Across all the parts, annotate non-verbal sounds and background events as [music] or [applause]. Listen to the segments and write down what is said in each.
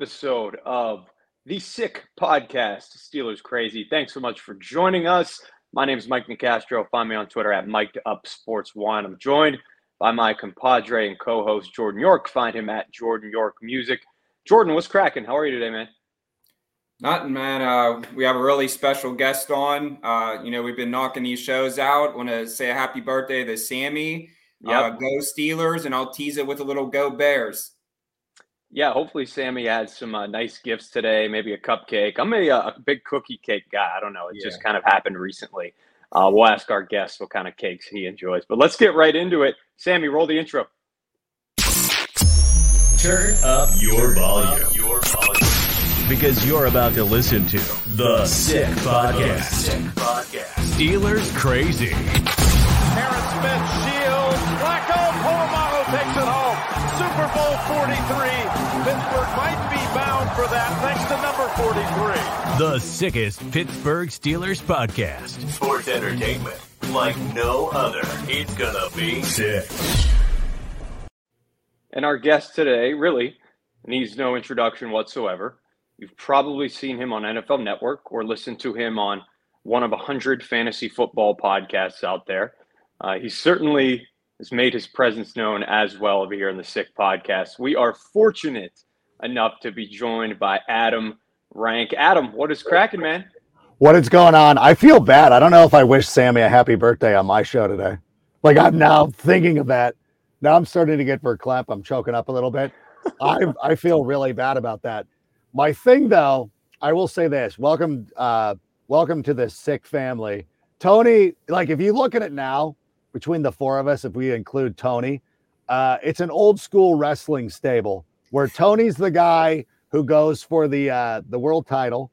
episode of the Sick Podcast, Steelers Crazy. Thanks so much for joining us. My name is Mike Nicastro. Find me on Twitter at Mike Up Sports One. I'm joined by my compadre and co-host Jordan York. Find him at Jordan York Music. Jordan, what's cracking? How are you today, man? Nothing, man. Uh, we have a really special guest on. Uh, you know, we've been knocking these shows out. Want to say a happy birthday to Sammy. Yep. Uh, go Steelers, and I'll tease it with a little Go Bears. Yeah, hopefully Sammy had some uh, nice gifts today, maybe a cupcake. I'm a, uh, a big cookie cake guy. I don't know. It yeah. just kind of happened recently. Uh, we'll ask our guest what kind of cakes he enjoys. But let's get right into it. Sammy, roll the intro. Turn up your volume. Your volume. Because you're about to listen to The Sick Podcast. Sick Podcast. Steelers Crazy. Aaron Smith shields. Flacco Polamalu takes it home. Super Bowl 43. Pittsburgh might be bound for that thanks to number 43. The sickest Pittsburgh Steelers podcast. Sports entertainment like no other. It's gonna be sick. And our guest today really needs no introduction whatsoever. You've probably seen him on NFL Network or listened to him on one of a hundred fantasy football podcasts out there. Uh, he certainly has made his presence known as well over here in the Sick Podcast. We are fortunate enough to be joined by Adam Rank. Adam, what is cracking, man? What is going on? I feel bad. I don't know if I wish Sammy a happy birthday on my show today. Like I'm now thinking of that. Now I'm starting to get for a clap. I'm choking up a little bit. I [laughs] I feel really bad about that. My thing though, I will say this. Welcome uh welcome to the sick family. Tony, like if you look at it now, between the four of us, if we include Tony, uh, it's an old school wrestling stable where Tony's the guy who goes for the uh, the world title.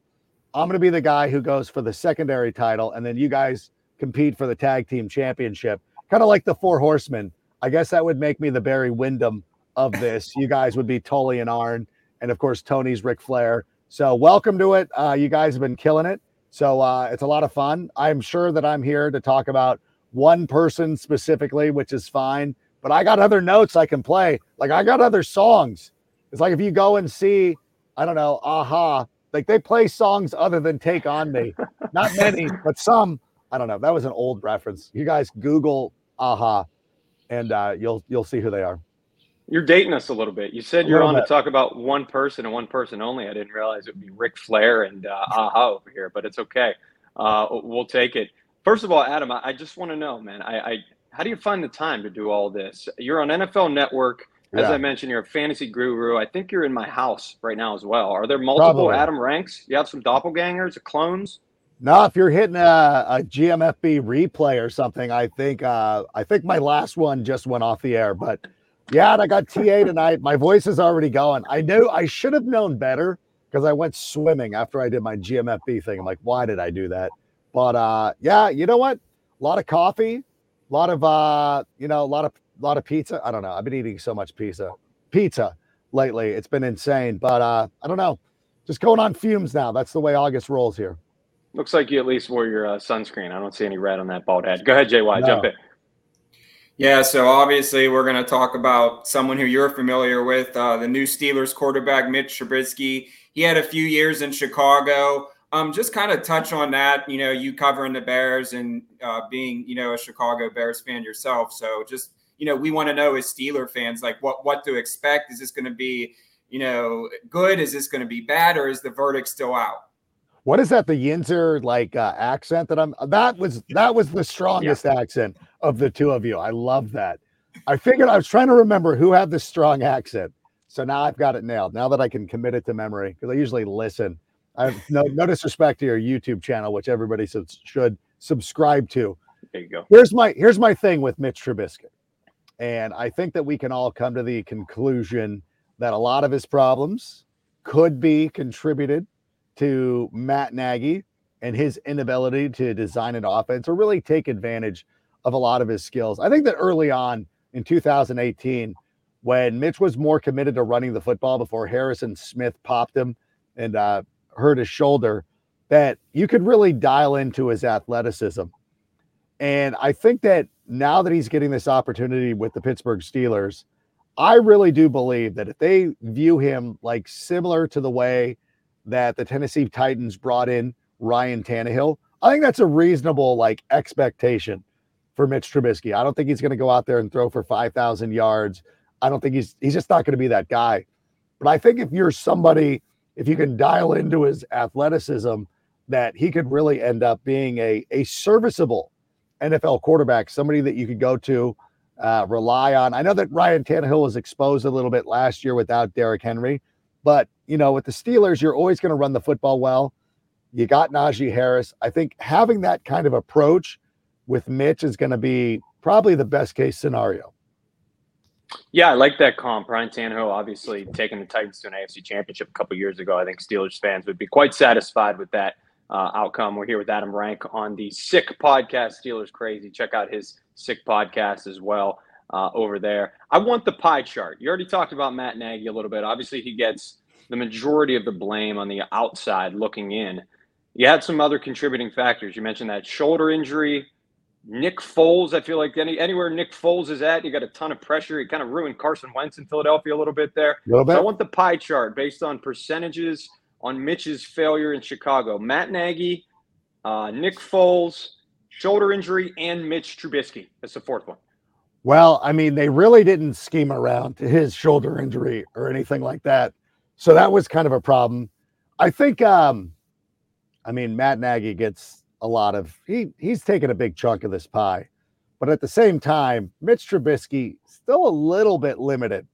I'm going to be the guy who goes for the secondary title, and then you guys compete for the tag team championship, kind of like the Four Horsemen. I guess that would make me the Barry Windham of this. You guys would be Tully and Arn, and of course Tony's Ric Flair. So welcome to it. Uh, you guys have been killing it. So uh, it's a lot of fun. I'm sure that I'm here to talk about one person specifically, which is fine. But I got other notes I can play. Like I got other songs. It's like if you go and see, I don't know, aha, like they play songs other than Take On Me. Not many, [laughs] but some. I don't know. That was an old reference. You guys Google aha, and uh, you'll you'll see who they are. You're dating us a little bit. You said you're on bit. to talk about one person and one person only. I didn't realize it would be Ric Flair and uh, aha over here, but it's okay. Uh, we'll take it. First of all, Adam, I, just want to know, man, I, I, how do you find the time to do all this? You're on NFL Network. As yeah. I mentioned, you're a fantasy guru. I think you're in my house right now as well. Are there multiple Probably. Adam ranks? You have some doppelgangers, clones? No, if you're hitting a, a GMFB replay or something, I think uh, I think my last one just went off the air. But yeah, I got TA tonight. My voice is already going. I knew I should have known better because I went swimming after I did my GMFB thing. I'm like, why did I do that? But uh, yeah, you know what? A lot of coffee, a lot of uh, you know, a lot of a lot of pizza. I don't know. I've been eating so much pizza, pizza lately. It's been insane. But uh, I don't know. Just going on fumes now. That's the way August rolls here. Looks like you at least wore your uh, sunscreen. I don't see any red on that bald head. Go ahead, JY. No. Jump in. Yeah, so obviously we're going to talk about someone who you're familiar with, uh, the new Steelers quarterback, Mitch Trubisky. He had a few years in Chicago. Um, just kind of touch on that. You know, you covering the Bears and uh, being, you know, a Chicago Bears fan yourself. So just, you know, we want to know as Steeler fans, like what what to expect. Is this going to be, you know, good? Is this going to be bad, or is the verdict still out? What is that? The Yinzer like uh, accent that I'm. That was that was the strongest yeah. accent of the two of you. I love that. I figured I was trying to remember who had the strong accent. So now I've got it nailed. Now that I can commit it to memory, because I usually listen I have no, no disrespect to your YouTube channel, which everybody should subscribe to. There you go. Here's my here's my thing with Mitch Trubisky, and I think that we can all come to the conclusion that a lot of his problems could be contributed to Matt Nagy and his inability to design an offense or really take advantage of a lot of his skills. I think that early on in 2018, when Mitch was more committed to running the football before Harrison Smith popped him and uh, hurt his shoulder that you could really dial into his athleticism. And I think that now that he's getting this opportunity with the Pittsburgh Steelers, I really do believe that if they view him like similar to the way that the Tennessee Titans brought in Ryan Tannehill, I think that's a reasonable like expectation for Mitch Trubisky. I don't think he's going to go out there and throw for 5,000 yards. I don't think he's he's just not going to be that guy. But I think if you're somebody, if you can dial into his athleticism, that he could really end up being a a serviceable NFL quarterback, somebody that you could go to, uh, rely on. I know that Ryan Tannehill was exposed a little bit last year without Derrick Henry, but you know, with the Steelers, you're always going to run the football well. You got Najee Harris. I think having that kind of approach with Mitch is going to be probably the best case scenario. Yeah, I like that comp. Ryan Tannehill obviously taking the Titans to an AFC championship a couple years ago. I think Steelers fans would be quite satisfied with that uh, outcome. We're here with Adam Rank on the Sick Podcast, Steelers Crazy. Check out his Sick Podcast as well uh, over there. I want the pie chart. You already talked about Matt Nagy a little bit. Obviously, he gets the majority of the blame on the outside looking in. You had some other contributing factors. You mentioned that shoulder injury Nick Foles, I feel like any anywhere Nick Foles is at, you got a ton of pressure. He kind of ruined Carson Wentz in Philadelphia a little bit there. Little bit. So I want the pie chart based on percentages on Mitch's failure in Chicago. Matt Nagy, uh, Nick Foles, shoulder injury, and Mitch Trubisky. That's the fourth one. Well, I mean, they really didn't scheme around to his shoulder injury or anything like that. So that was kind of a problem. I think um I mean Matt Nagy gets a lot of he he's taken a big chunk of this pie. But at the same time, Mitch Trubisky still a little bit limited.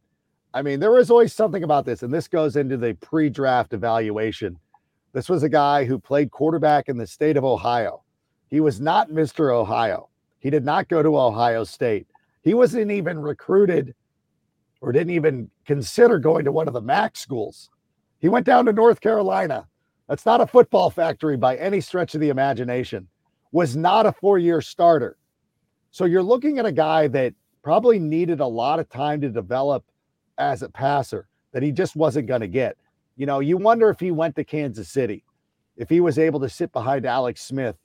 I mean, there was always something about this, and this goes into the pre-draft evaluation. This was a guy who played quarterback in the state of Ohio. He was not Mr. Ohio. He did not go to Ohio State. He wasn't even recruited or didn't even consider going to one of the MAC schools. He went down to North Carolina that's not a football factory by any stretch of the imagination. Was not a four year starter. So you're looking at a guy that probably needed a lot of time to develop as a passer that he just wasn't going to get. You know, you wonder if he went to Kansas City, if he was able to sit behind Alex Smith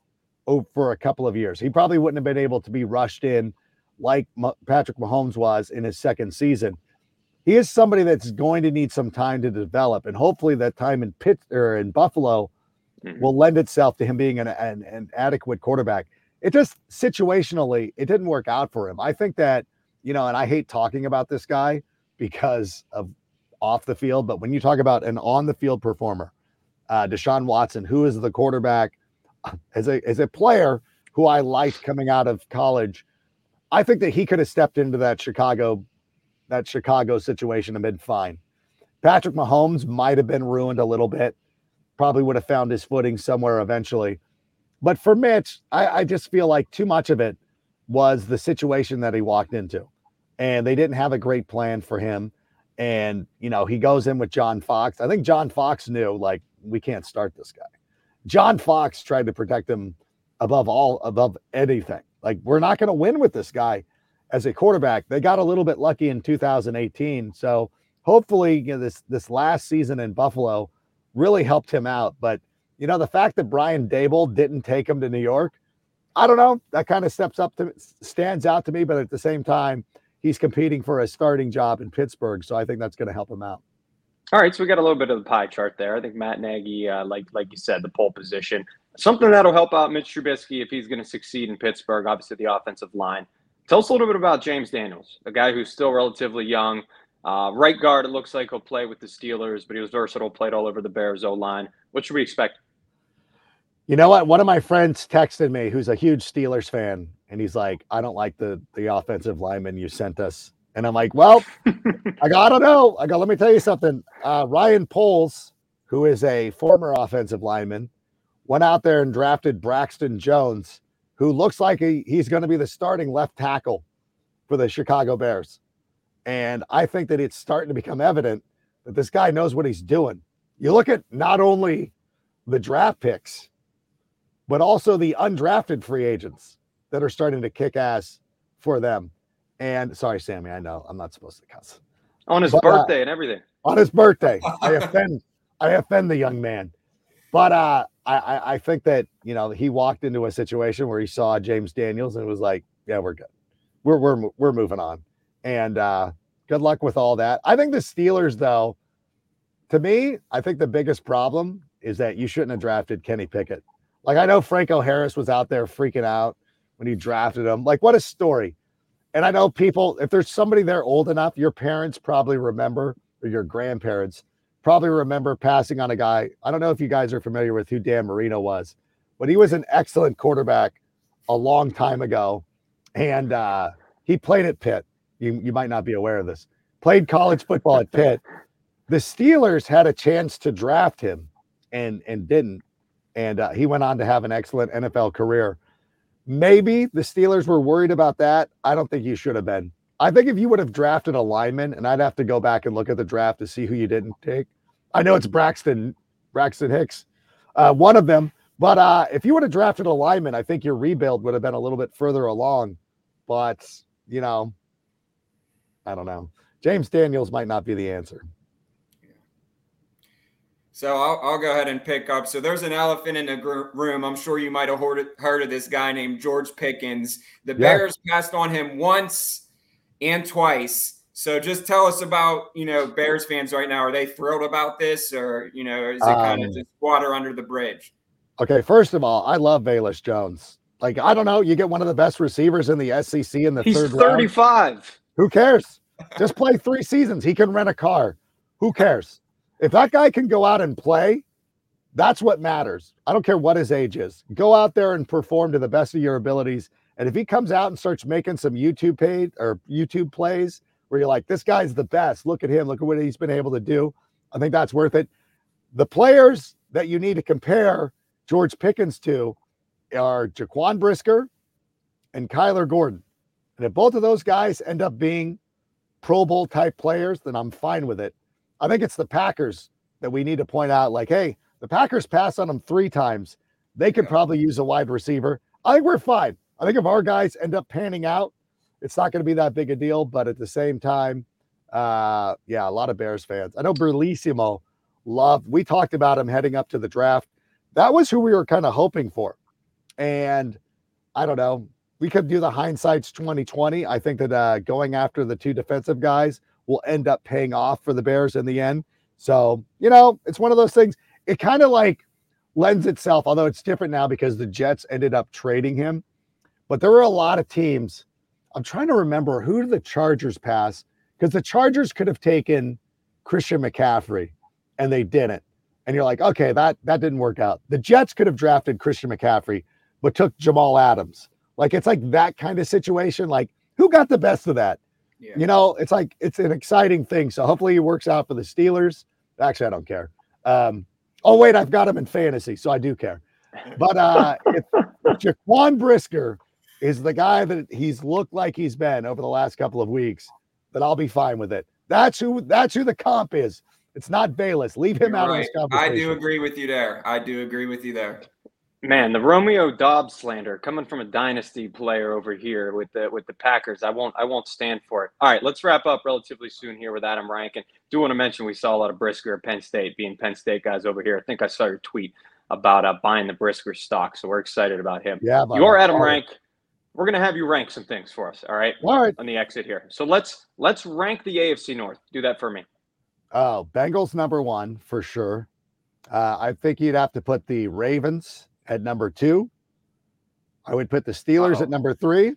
for a couple of years. He probably wouldn't have been able to be rushed in like Patrick Mahomes was in his second season he is somebody that's going to need some time to develop, and hopefully that time in Pitt or in Buffalo mm-hmm. will lend itself to him being an, an, an adequate quarterback. It just situationally, it didn't work out for him. I think that you know, and I hate talking about this guy because of off the field, but when you talk about an on the field performer, uh, Deshaun Watson, who is the quarterback as a as a player who I liked coming out of college, I think that he could have stepped into that Chicago that Chicago situation have been fine. Patrick Mahomes might have been ruined a little bit. Probably would have found his footing somewhere eventually. But for Mitch, I, I just feel like too much of it was the situation that he walked into. And they didn't have a great plan for him. And, you know, he goes in with John Fox. I think John Fox knew, like, we can't start this guy. John Fox tried to protect him above all, above anything. Like, we're not going to win with this guy as a quarterback. They got a little bit lucky in 2018. So hopefully, you know, this this last season in Buffalo really helped him out. But you know, the fact that Brian Daboll didn't take him to New York, I don't know. That kind of steps up to stands out to me. But at the same time, he's competing for a starting job in Pittsburgh, so I think that's going to help him out. All right, so we got a little bit of the pie chart there. I think Matt Nagy, uh, like like you said, the pole position, something that'll help out Mitch Trubisky if he's going to succeed in Pittsburgh. Obviously, the offensive line. Tell us a little bit about James Daniels, a guy who's still relatively young. Uh, right guard, it looks like he'll play with the Steelers, but he was versatile, played all over the Bears O line. What should we expect? You know what? One of my friends texted me, who's a huge Steelers fan, and he's like, "I don't like the the offensive lineman you sent us." And I'm like, "Well, [laughs] I got, I don't know. I got. Let me tell you something. Uh, Ryan Poles, who is a former offensive lineman, went out there and drafted Braxton Jones, who looks like he, he's going to be the starting left tackle for the Chicago Bears. And I think that it's starting to become evident that this guy knows what he's doing. You look at not only the draft picks, but also the undrafted free agents that are starting to kick ass for them. And sorry, Sammy, I know I'm not supposed to cuss. On his but, uh, birthday uh, and everything. On his birthday. I offend I offend the young man. But uh I, I think that you know he walked into a situation where he saw James Daniels and was like, "Yeah, we're good. We're we're we're moving on." And uh, Good luck with all that. I think the Steelers, though, to me, I think the biggest problem is that you shouldn't have drafted Kenny Pickett. Like I know Franco Harris was out there freaking out when you drafted him. Like what a story. And I know people, if there's somebody there old enough, your parents probably remember, or your grandparents probably remember passing on a guy. I don't know if you guys are familiar with who Dan Marino was, but he was an excellent quarterback a long time ago. And uh, he played at Pitt. You, you might not be aware of this. Played college football at Pitt. The Steelers had a chance to draft him and and didn't. And uh, he went on to have an excellent NFL career. Maybe the Steelers were worried about that. I don't think you should have been. I think if you would have drafted a lineman, and I'd have to go back and look at the draft to see who you didn't take. I know it's Braxton Braxton Hicks, uh, one of them. But uh, if you would have drafted a lineman, I think your rebuild would have been a little bit further along. But you know, I don't know. James Daniels might not be the answer. So I'll, I'll, go ahead and pick up. So there's an elephant in the gr- room. I'm sure you might have heard, heard of this guy named George Pickens. The yeah. Bears passed on him once and twice. So just tell us about, you know, Bears fans right now. Are they thrilled about this or, you know, is it kind of um, just water under the bridge? Okay. First of all, I love Velus Jones. Like, I don't know. You get one of the best receivers in the SEC in the He's third 35. Round. Who cares? just play three seasons. He can rent a car. Who cares? If that guy can go out and play, that's what matters. I don't care what his age is. Go out there and perform to the best of your abilities. And if he comes out and starts making some YouTube paid or YouTube plays where you're like, this guy's the best, look at him, look at what he's been able to do. I think that's worth it. The players that you need to compare George Pickens to are Jaquan Brisker and Kyler Gordon. And if both of those guys end up being Pro Bowl type players, then I'm fine with it. I think it's the Packers that we need to point out like, hey, the Packers passed on them three times. They could probably use a wide receiver. I think we're fine. I think if our guys end up panning out, it's not going to be that big a deal. But at the same time, uh, yeah, a lot of Bears fans. I know Bellissimo loved, we talked about him heading up to the draft. That was who we were kind of hoping for. And I don't know. We could do the hindsight's 2020. I think that uh, going after the two defensive guys will end up paying off for the Bears in the end. So, you know, it's one of those things. It kind of like lends itself, although it's different now because the Jets ended up trading him. But there were a lot of teams. I'm trying to remember who did the Chargers pass because the Chargers could have taken Christian McCaffrey and they didn't. And you're like, okay, that that didn't work out. The Jets could have drafted Christian McCaffrey, but took Jamal Adams. Like it's like that kind of situation. Like who got the best of that? Yeah. You know, it's like it's an exciting thing. So hopefully it works out for the Steelers. Actually, I don't care. Um, oh wait, I've got him in fantasy, so I do care. But uh, if, if [laughs] Jaquan Brisker is the guy that he's looked like he's been over the last couple of weeks, then I'll be fine with it. That's who that's who the comp is. It's not Bayless. Leave him You're out right. of this conversation. I do agree with you there. I do agree with you there. Man, the Romeo Doubs slander coming from a dynasty player over here with the with the Packers. I won't I won't stand for it. All right, let's wrap up relatively soon here with Adam Rankin. Do want to mention we saw a lot of Brisker at Penn State, being Penn State guys over here. I think I saw your tweet about uh, buying the Brisker stock, so we're excited about him. Yeah, you're Adam Rank. We're gonna have you rank some things for us. All right. All right. On the exit here, so let's let's rank the AFC North. Do that for me. Oh, Bengals number one for sure. Uh, I think you'd have to put the Ravens at number two. I would put the Steelers Uh-oh. at number three.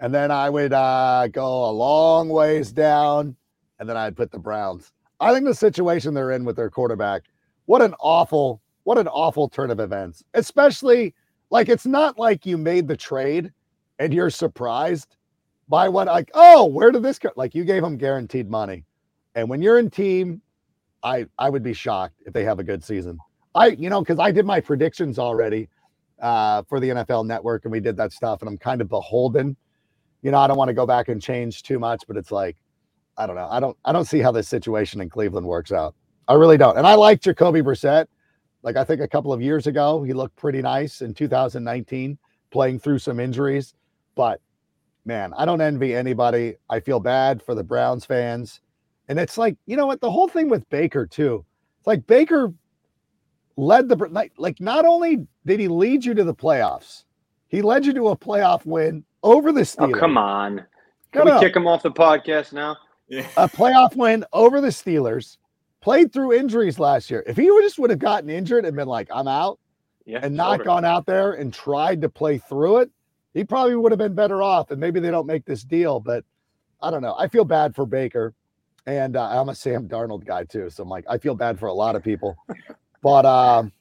And then I would uh, go a long ways down. And then I'd put the Browns. I think the situation they're in with their quarterback, what an awful, what an awful turn of events. Especially like it's not like you made the trade and you're surprised by what like, oh, where did this go? Like you gave them guaranteed money. And when you're in team, I I would be shocked if they have a good season. I, you know, because I did my predictions already uh, for the NFL Network, and we did that stuff, and I'm kind of beholden. You know, I don't want to go back and change too much, but it's like, I don't know. I don't, I don't see how this situation in Cleveland works out. I really don't. And I like Jacoby Brissett. Like I think a couple of years ago, he looked pretty nice in 2019, playing through some injuries. But man, I don't envy anybody. I feel bad for the Browns fans. And it's like, you know what? The whole thing with Baker, too. It's like Baker led the like not only did he lead you to the playoffs, he led you to a playoff win over the oh, Steelers. Oh, come on. Can we kick him off the podcast now? Yeah. A playoff win over the Steelers. Played through injuries last year. If he would just would have gotten injured and been like, "I'm out," Yeah, and not shoulder. gone out there and tried to play through it, he probably would have been better off. And maybe they don't make this deal, but I don't know. I feel bad for Baker, and uh, I'm a Sam Darnold guy too, so I'm like, I feel bad for a lot of people, [laughs] but um,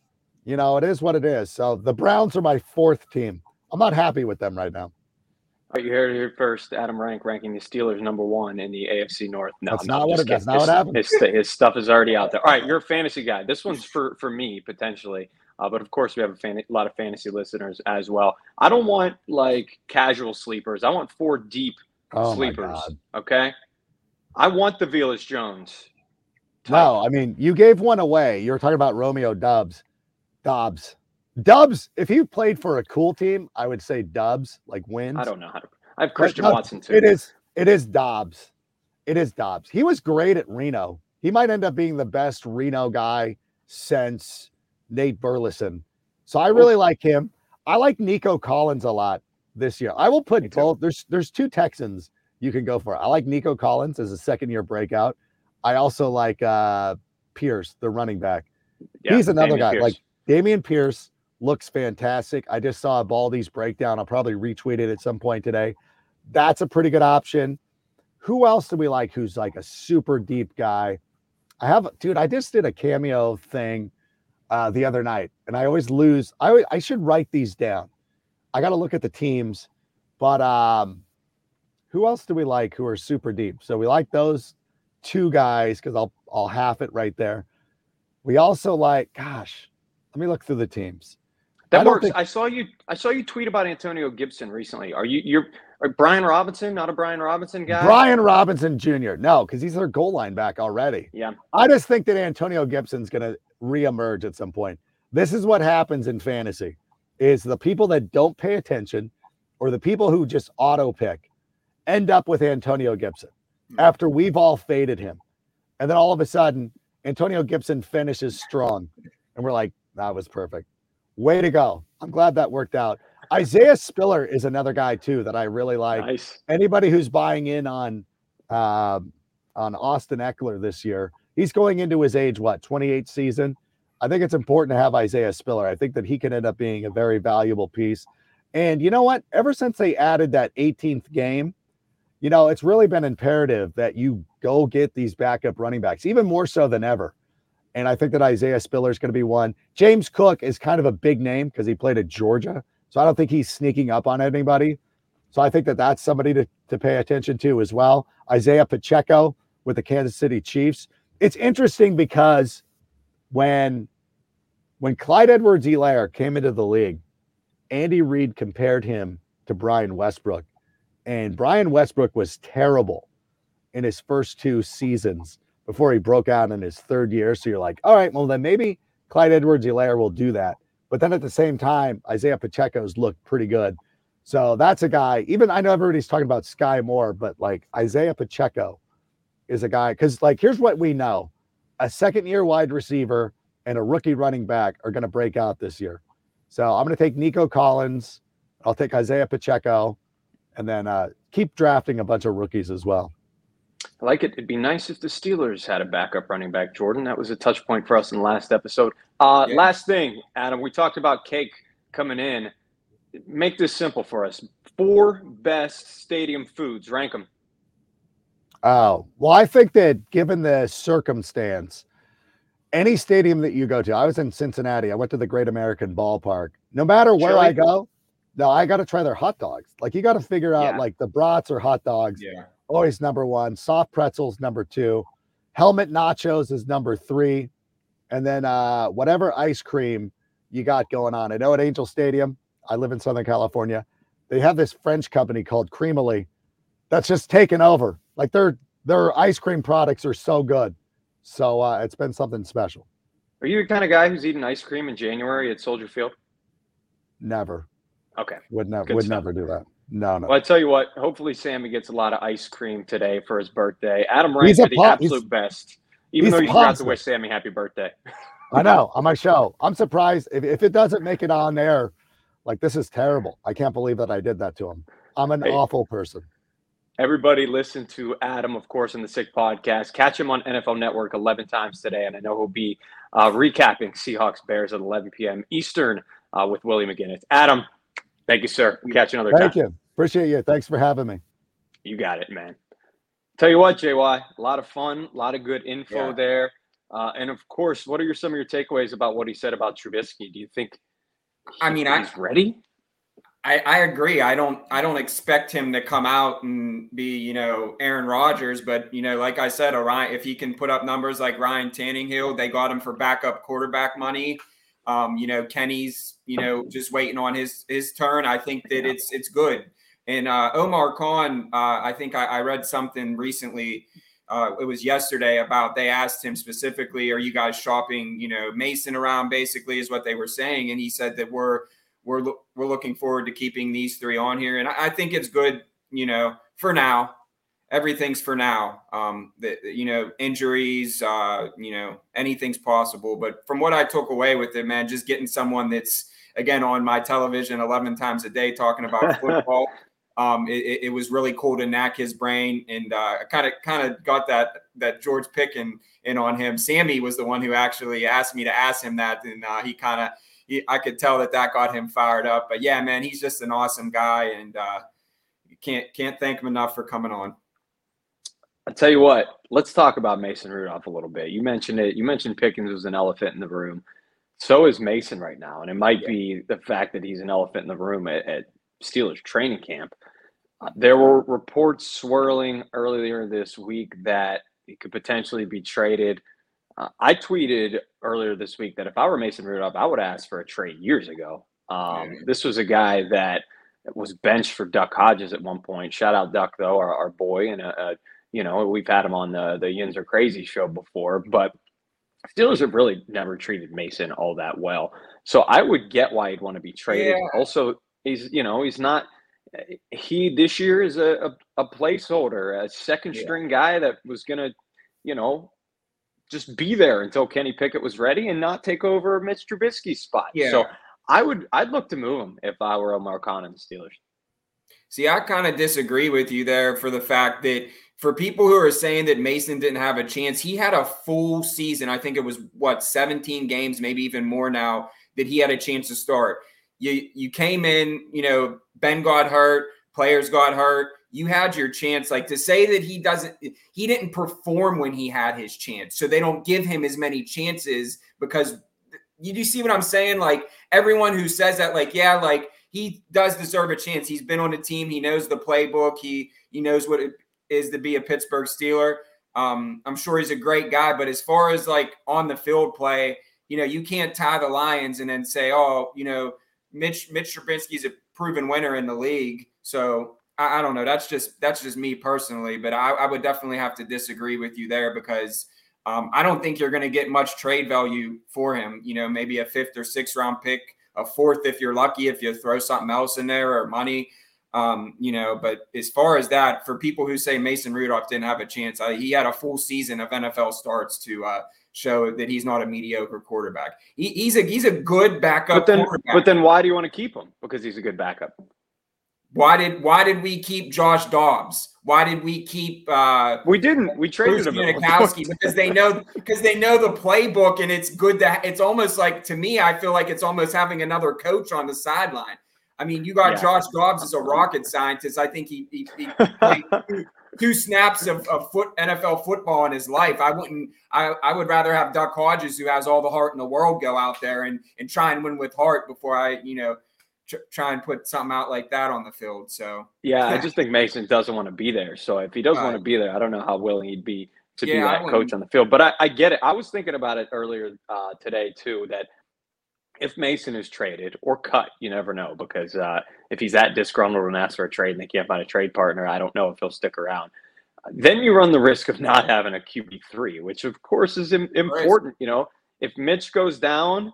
you know, it is what it is. So the Browns are my fourth team. I'm not happy with them right now. All right, you heard it here first. Adam Rank ranking the Steelers number one in the AFC North. No, That's no, not what just it- that's not his, what happened. His, his stuff is already out there. All right, you're a fantasy guy. This one's for for me potentially, uh, but of course we have a, fan, a lot of fantasy listeners as well. I don't want like casual sleepers. I want four deep Oh sleepers. Okay, I want the Velus Jones. type. No, I mean you gave one away. You were talking about Romeo Dubs, Dobbs, Dubs. If he played for a cool team, I would say Dubs, like wins. I don't know how to. I have Christian Watson too. It is. It is Dobbs. It is Dobbs. He was great at Reno. He might end up being the best Reno guy since Nate Burleson. So I really like him. I like Nico Collins a lot this year. I will put both. There's there's two Texans you can go for. I like Nico Collins as a second year breakout. I also like uh Pierce, the running back. Yeah, He's another Dameon guy. Pierce. Like Dameon Pierce looks fantastic. I just saw a Baldy's breakdown. I'll probably retweet it at some point today. That's a pretty good option. Who else do we like who's like a super deep guy? I have, dude, I just did a cameo thing uh, the other night and I always lose. I, always- I should write these down. I got to look at the teams, but um, who else do we like who are super deep? So we like those two guys because I'll, I'll half it right there. We also like, gosh, let me look through the teams. That don't works. think- I saw you. I saw you tweet about Antonio Gibson recently. Are you? You're are Brian Robinson, not a Brian Robinson guy. Brian Robinson Jr. No, because he's their goal line back already. Yeah. I just think that Antonio Gibson's going to reemerge at some point. This is what happens in fantasy: is the people that don't pay attention, or the people who just auto pick, end up with Antonio Gibson after we've all faded him, and then all of a sudden Antonio Gibson finishes strong, and we're like, that was perfect. Way to go! I'm glad that worked out. Isaiah Spiller is another guy too that I really like nice. anybody who's buying in on um, on Austin Ekeler this year, he's going into his age what 28 season. I think it's important to have Isaiah Spiller. I think that he can end up being a very valuable piece. And you know what? Ever since they added that 18th game, you know, it's really been imperative that you go get these backup running backs, even more so than ever. And I think that Isaiah Spiller is going to be one. James Cook is kind of a big name because he played at Georgia. So I don't think he's sneaking up on anybody. So I think that that's somebody to, to pay attention to as well. Isaiah Pacheco with the Kansas City Chiefs. It's interesting because when when Clyde Edwards-Helaire came into the league, Andy Reid compared him to Brian Westbrook. And Brian Westbrook was terrible in his first two seasons before he broke out in his third year. So you're like, all right, well, then maybe Clyde Edwards-Helaire will do that. But then at the same time, Isaiah Pacheco's looked pretty good. So that's a guy, even I know everybody's talking about Sky Moore, but like Isaiah Pacheco is a guy because, like, here's what we know a second year wide receiver and a rookie running back are going to break out this year. So I'm going to take Nico Collins. I'll take Isaiah Pacheco and then uh, keep drafting a bunch of rookies as well. I like it. It'd be nice if the Steelers had a backup running back, Jordan. That was a touch point for us in the last episode. Uh, Yeah. Last thing, Adam, we talked about cake coming in. Make this simple for us. Four best stadium foods. Rank them. Oh, well, I think that given the circumstance, any stadium that you go to, I was in Cincinnati. I went to the Great American Ballpark. No matter where I go, no, I got to try their hot dogs. Like you got to figure out Yeah. like the brats or hot dogs. Yeah. Always number one. Soft pretzels number two. Helmet nachos is number three, and then uh, whatever ice cream you got going on. I know at Angel Stadium. I live in Southern California. They have this French company called Creamily that's just taken over. Like their their ice cream products are so good. So uh, it's been something special. Are you the kind of guy who's eating ice cream in January at Soldier Field? Never Okay. would never would stuff. never do that. No, no. Well, I tell you what. Hopefully, Sammy gets a lot of ice cream today for his birthday. Adam a are the pop- he's- absolute best. Even though you forgot to wish Sammy happy birthday. [laughs] I know on my show. I'm surprised if, if it doesn't make it on there. Like this is terrible. I can't believe that I did that to him. I'm an Hey. awful person. Everybody listen to Adam, of course, in the Sick Podcast. Catch him on NFL Network 11 times today, and I know he'll be uh, recapping Seahawks Bears at 11 p.m. Eastern uh, with Willie McGinest. Adam, thank you, sir. We'll catch you another Thank time. Thank you. Appreciate you. Thanks for having me. You got it, man. Tell you what, JY, a lot of fun, a lot of good info Yeah. there. Uh, and of course, what are your some of your takeaways about what he said about Trubisky? Do you think I mean, I- he's ready? I, I agree. I don't I don't expect him to come out and be, you know, Aaron Rodgers, but you know, like I said, Orion, if he can put up numbers like Ryan Tannehill, they got him for backup quarterback money. Um, you know, Kenny's, you know, just waiting on his his turn. I think that it's it's good. And uh, Omar Khan, uh, I think I, I read something recently. Uh, it was yesterday about they asked him specifically, "Are you guys shopping, you know, Mason around?" Basically, is what they were saying, and he said that we're we're lo- we're looking forward to keeping these three on here, and I, I think it's good. You know, for now, everything's for now. Um, the, you know, injuries, uh, you know, anything's possible. But from what I took away with it, man, just getting someone that's again on my television 11 times a day talking about [laughs] football. Um, it, it- was really cool to knack his brain, and uh, kind of kind of got that that George Picken in on him. Sammy was the one who actually asked me to ask him that, and uh, he kind of he, I could tell that that got him fired up. But yeah, man, he's just an awesome guy, and uh, can't can't thank him enough for coming on. I'll tell you what, let's talk about Mason Rudolph a little bit. You mentioned it. You mentioned Pickens was an elephant in the room. So is Mason right now. And it might be the fact that he's an elephant in the room at, at Steelers training camp. Uh, there were reports swirling earlier this week that he could potentially be traded. Uh, I tweeted earlier this week that if I were Mason Rudolph, I would ask for a trade years ago. Um, This was a guy that was benched for Duck Hodges at one point. Shout out Duck, though, our, our boy, and a, a you know, we've had him on the the Yins are crazy show before, but Steelers have really never treated Mason all that well. So I would get why he'd want to be traded. Yeah. Also, he's you know he's not he this year is a a, a placeholder, a second Yeah. string guy that was gonna you know just be there until Kenny Pickett was ready and not take over Mitch Trubisky's spot. Yeah. So I would I'd look to move him if I were Omar Khan and the Steelers. See, I kind of disagree with you there for the fact that for people who are saying that Mason didn't have a chance, he had a full season. I think it was what 17 games, maybe even more now that he had a chance to start. You you came in, you know, Ben got hurt, players got hurt. You had your chance. Like to say that he doesn't, he didn't perform when he had his chance, so they don't give him as many chances because you do see what I'm saying? Like everyone who says that, like yeah, like he does deserve a chance. He's been on a team. He knows the playbook. He he knows what it is to be a Pittsburgh Steeler. Um, I'm sure he's a great guy, but as far as like on the field play, you know, you can't tie the Lions and then say, oh, you know, Mitch Mitch Trubisky's a proven winner in the league. So I, I don't know. That's just that's just me personally, but I, I would definitely have to disagree with you there because um, I don't think you're going to get much trade value for him. You know, maybe a fifth or sixth round pick, a fourth if you're lucky, if you throw something else in there or money. Um, you know, but as far as that, for people who say Mason Rudolph didn't have a chance, uh, he had a full season of NFL starts to uh, show that he's not a mediocre quarterback. He, he's a he's a good backup But then but then why do you want to keep him? Because he's a good backup. Why did why did we keep Josh Dobbs? Why did we keep uh, We didn't. We traded Bruce him. at one Unikowski point. because they know because they know the playbook and it's good that it's almost like to me I feel like it's almost having another coach on the sideline. I mean, you got Yeah. Josh Dobbs as a rocket scientist. I think he, he, he played [laughs] two, two snaps of, of foot NFL football in his life. I wouldn't. I, I would rather have Duck Hodges, who has all the heart in the world, go out there and and try and win with heart before I you know tr- try and put something out like that on the field. So Yeah, I [laughs] just think Mason doesn't want to be there. So if he does want to be there, I don't know how willing he'd be to be Yeah, I that coach on the field. But I, I get it. I was thinking about it earlier uh, today too. That if Mason is traded or cut, you never know because uh, if he's that disgruntled and asks for a trade and they can't find a trade partner, I don't know if he'll stick around. Then you run the risk of not having a QB three, which of course is im- important. You know, if Mitch goes down,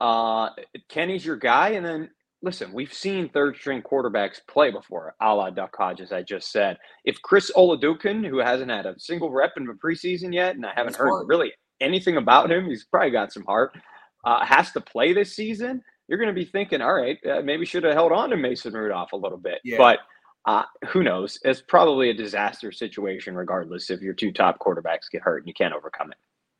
uh, Kenny's your guy, and then listen, we've seen third string quarterbacks play before, a la Duck Hodges, I just said. If Chris Oladokun, who hasn't had a single rep in the preseason yet, and I haven't heard hard. really anything about him, he's probably got some heart, uh, has to play this season, you're going to be thinking, all right, uh, maybe should have held on to Mason Rudolph a little bit. Yeah. But uh, who knows? It's probably a disaster situation, regardless if your two top quarterbacks get hurt and you can't overcome it.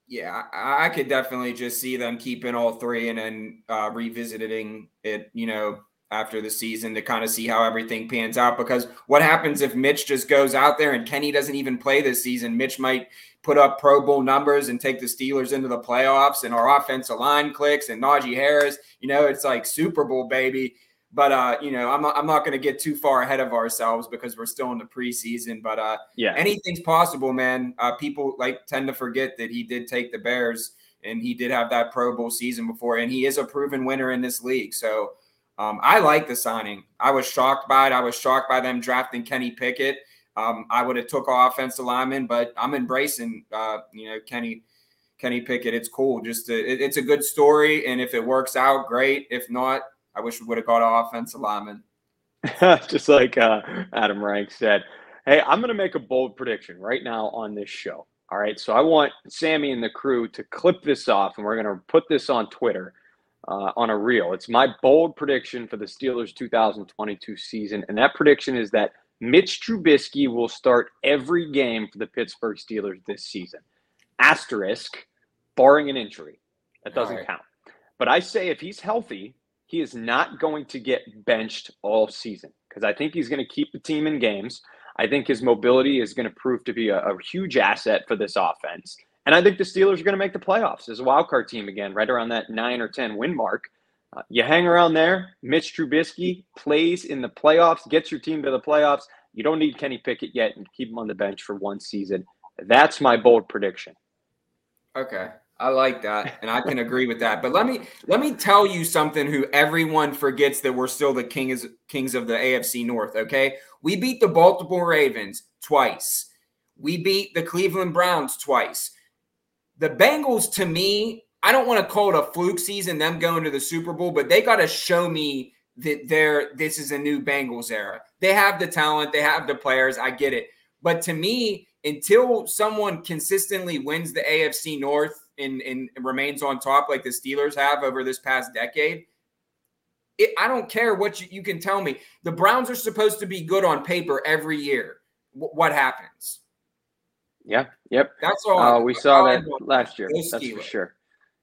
Yeah, I, could definitely just see them keeping all three and then uh, revisiting it, you know, after the season to kind of see how everything pans out. Because what happens if Mitch just goes out there and Kenny doesn't even play this season? Mitch might put up Pro Bowl numbers and take the Steelers into the playoffs, and our offensive line clicks and Najee Harris. You know, it's like Super Bowl, baby. But uh, you know, I'm not, I'm not going to get too far ahead of ourselves because we're still in the preseason. But uh, yeah, anything's possible, man. Uh, people like tend to forget that he did take the Bears and he did have that Pro Bowl season before, and he is a proven winner in this league. So um, I like the signing. I was shocked by it. I was shocked by them drafting Kenny Pickett. Um, I would have took offensive lineman, but I'm embracing, uh, you know, Kenny Kenny Pickett. It's cool. Just it, it's a good story, and if it works out, great. If not, I wish we would have got an offensive lineman. [laughs] Just like uh, Adam Rank said. Hey, I'm going to make a bold prediction right now on this show. All right. So I want Sammy and the crew to clip this off, and we're going to put this on Twitter uh, on a reel. It's my bold prediction for the Steelers 2022 season. And that prediction is that Mitch Trubisky will start every game for the Pittsburgh Steelers this season. Asterisk, barring an injury. That doesn't right. count. But I say if he's healthy, he is not going to get benched all season because I think he's going to keep the team in games. I think his mobility is going to prove to be a, a, huge asset for this offense. And I think the Steelers are going to make the playoffs as a wild card team again, right around that nine or 10 win mark. Uh, you hang around there. Mitch Trubisky plays in the playoffs, gets your team to the playoffs. You don't need Kenny Pickett yet and keep him on the bench for one season. That's my bold prediction. Okay. I like that, and I can agree with that. But let me let me tell you something. Who everyone forgets that we're still the kings kings of the AFC North. Okay, we beat the Baltimore Ravens twice. We beat the Cleveland Browns twice. The Bengals, to me, I don't want to call it a fluke season, them going to the Super Bowl, but they got to show me that they're this is a new Bengals era. They have the talent, they have the players. I get it, but to me, until someone consistently wins the AFC North and, and remains on top like the Steelers have over this past decade, it, I don't care what you, you, can tell me. The Browns are supposed to be good on paper every year. W- what happens? Yeah. Yep. That's all. Uh, we saw that last year. That's for sure.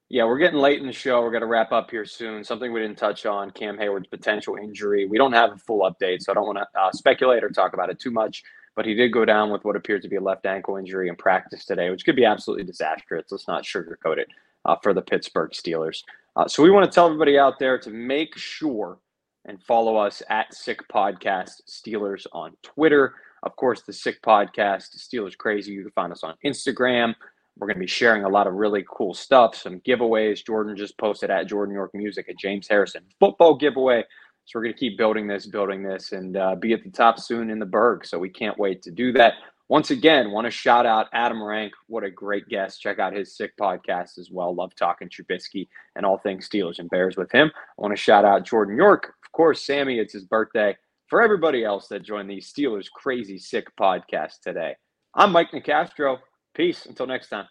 Yeah, we're getting late in the show. We're going to wrap up here soon. Something we didn't touch on Cam Heyward's potential injury. We don't have a full update, so I don't want to uh, speculate or talk about it too much but he did go down with what appears to be a left ankle injury in practice today, which could be absolutely disastrous. Let's not sugarcoat it uh, for the Pittsburgh Steelers. Uh, so we want to tell everybody out there to make sure and follow us at Sick Podcast Steelers on Twitter. Of course, the Sick Podcast Steelers Crazy. You can find us on Instagram. We're going to be sharing a lot of really cool stuff, some giveaways. Jordan just posted at Jordan York Music a James Harrison football giveaway. So we're going to keep building this, building this, and uh, be at the top soon in the Burgh. So we can't wait to do that. Once again, want to shout out Adam Rank. What a great guest. Check out his sick podcast as well. Love talking Trubisky and all things Steelers and Bears with him. I want to shout out Jordan York. Of course, Sammy, it's his birthday. For everybody else that joined the Steelers Crazy Sick podcast today, I'm Mike Nicastro. Peace. Until next time.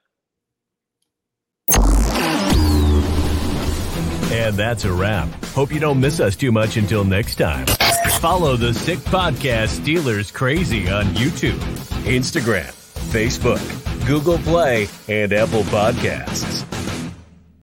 And that's a wrap. Hope you don't miss us too much until next time. Follow the Sick Podcast Steelers Crazy on YouTube, Instagram, Facebook, Google Play, and Apple Podcasts.